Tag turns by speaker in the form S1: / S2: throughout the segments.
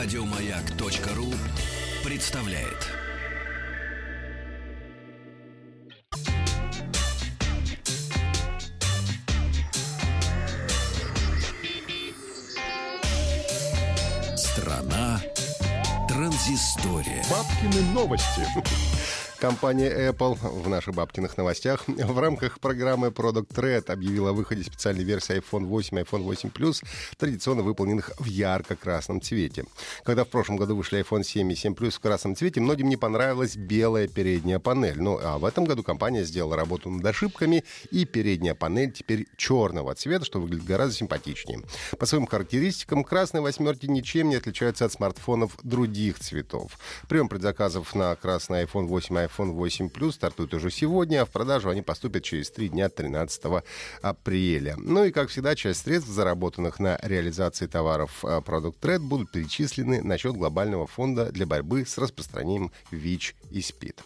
S1: Радиомаяк.ру представляет. Страна транзистория.
S2: Бабкины новости.
S3: Компания Apple в наших бабкиных новостях в рамках программы Product Red объявила о выходе специальной версии iPhone 8 и iPhone 8 Plus, традиционно выполненных в ярко-красном цвете. Когда в прошлом году вышли iPhone 7 и 7 Plus в красном цвете, многим не понравилась белая передняя панель. Ну, а в этом году компания сделала работу над ошибками, и передняя панель теперь черного цвета, что выглядит гораздо симпатичнее. По своим характеристикам, красные восьмерки ничем не отличаются от смартфонов других цветов. Прием предзаказов на красный iPhone 8 и iPhone 8 Plus стартуют уже сегодня, а в продажу они поступят через три дня 13 апреля. Ну и, как всегда, часть средств, заработанных на реализации товаров а, Product Red, будут перечислены на счет глобального фонда для борьбы с распространением ВИЧ и СПИД.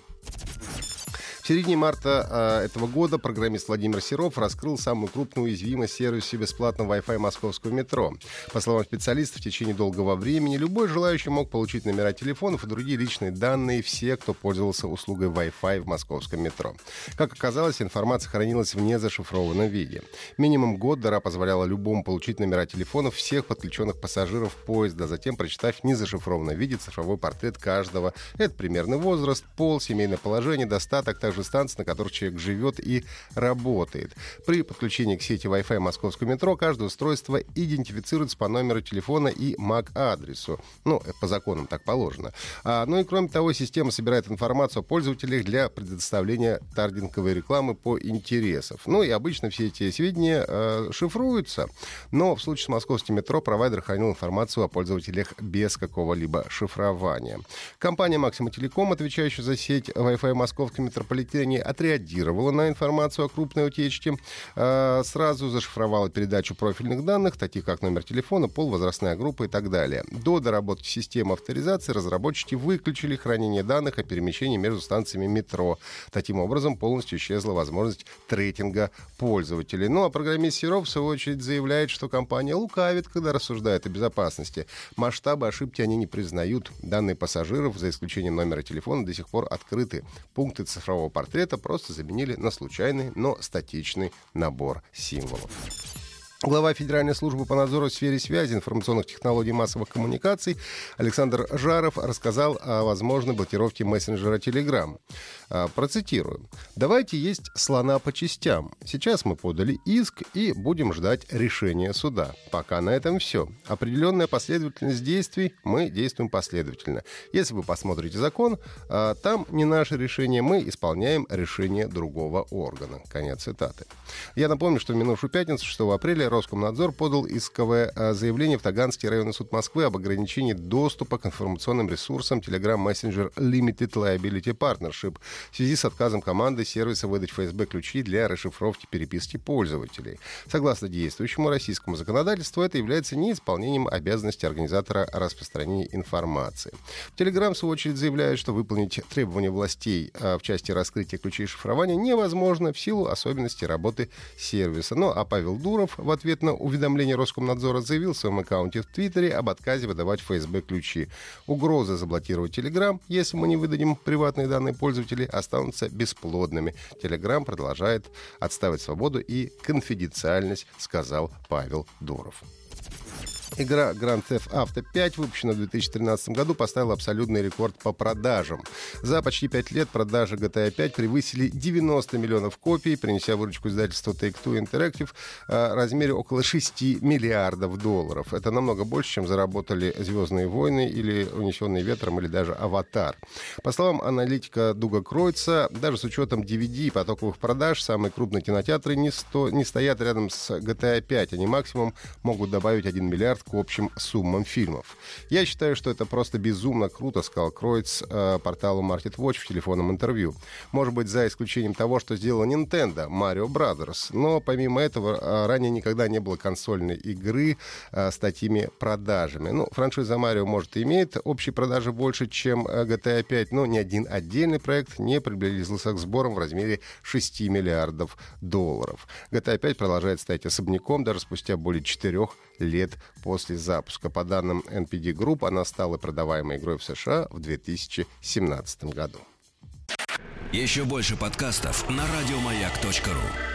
S3: В середине марта э, этого года программист Владимир Серов раскрыл самую крупную уязвимость сервиса бесплатного Wi-Fi московского метро. По словам специалистов, в течение долгого времени любой желающий мог получить номера телефонов и другие личные данные все, кто пользовался услугой Wi-Fi в московском метро. Как оказалось, информация хранилась в незашифрованном виде. Минимум год дыра позволяла любому получить номера телефонов всех подключенных пассажиров поезда, затем, прочитав в незашифрованном виде цифровой портрет каждого. Это примерный возраст, пол, семейное положение, достаток, также также станции, на которых человек живет и работает. При подключении к сети Wi-Fi московского метро каждое устройство идентифицируется по номеру телефона и MAC-адресу. Ну, по законам так положено. А, ну и кроме того, система собирает информацию о пользователях для предоставления таргетинговой рекламы по интересам. Ну и обычно все эти сведения э, шифруются, но в случае с московским метро провайдер хранил информацию о пользователях без какого-либо шифрования. Компания Максима Телеком, отвечающая за сеть Wi-Fi московского метрополитена, метрополитене отреагировала на информацию о крупной утечке, э, сразу зашифровала передачу профильных данных, таких как номер телефона, пол, возрастная группа и так далее. До доработки системы авторизации разработчики выключили хранение данных о перемещении между станциями метро. Таким образом, полностью исчезла возможность трекинга пользователей. Ну а программист Серов, в свою очередь, заявляет, что компания лукавит, когда рассуждает о безопасности. Масштабы ошибки они не признают. Данные пассажиров, за исключением номера телефона, до сих пор открыты. Пункты цифрового портрета просто заменили на случайный, но статичный набор символов. Глава Федеральной службы по надзору в сфере связи, информационных технологий массовых коммуникаций Александр Жаров рассказал о возможной блокировке мессенджера Telegram. А, процитирую. «Давайте есть слона по частям. Сейчас мы подали иск и будем ждать решения суда. Пока на этом все. Определенная последовательность действий, мы действуем последовательно. Если вы посмотрите закон, а, там не наше решение, мы исполняем решение другого органа». Конец цитаты. Я напомню, что в минувшую пятницу, 6 апреля, Роскомнадзор подал исковое а, заявление в Таганский районный суд Москвы об ограничении доступа к информационным ресурсам Telegram Messenger Limited Liability Partnership в связи с отказом команды сервиса выдать ФСБ ключи для расшифровки переписки пользователей. Согласно действующему российскому законодательству, это является неисполнением обязанности организатора распространения информации. Telegram, в свою очередь, заявляют, что выполнить требования властей а, в части раскрытия ключей шифрования невозможно в силу особенностей работы сервиса. Ну а Павел Дуров в ответ на уведомление Роскомнадзора заявил в своем аккаунте в Твиттере об отказе выдавать ФСБ ключи. Угрозы заблокировать Telegram, если мы не выдадим приватные данные пользователей, останутся бесплодными. Telegram продолжает отставить свободу и конфиденциальность, сказал Павел Дуров. Игра Grand Theft Auto 5, выпущенная в 2013 году, поставила абсолютный рекорд по продажам. За почти 5 лет продажи GTA 5 превысили 90 миллионов копий, принеся выручку издательства Take-Two Interactive в размере около 6 миллиардов долларов. Это намного больше, чем заработали «Звездные войны» или «Унесенные ветром» или даже «Аватар». По словам аналитика Дуга Кройца, даже с учетом DVD и потоковых продаж, самые крупные кинотеатры не, сто... не стоят рядом с GTA 5. Они максимум могут добавить 1 миллиард к общим суммам фильмов. Я считаю, что это просто безумно круто, сказал Кройц э, порталу Market Watch в телефонном интервью. Может быть, за исключением того, что сделала Nintendo, Mario Brothers. Но помимо этого, э, ранее никогда не было консольной игры э, с такими продажами. Ну, франшиза Mario, может, и имеет общие продажи больше, чем э, GTA 5, но ни один отдельный проект не приблизился к сборам в размере 6 миллиардов долларов. GTA 5 продолжает стоять особняком даже спустя более 4 лет после после запуска. По данным NPD Group, она стала продаваемой игрой в США в 2017 году.
S1: Еще больше подкастов на радиомаяк.ру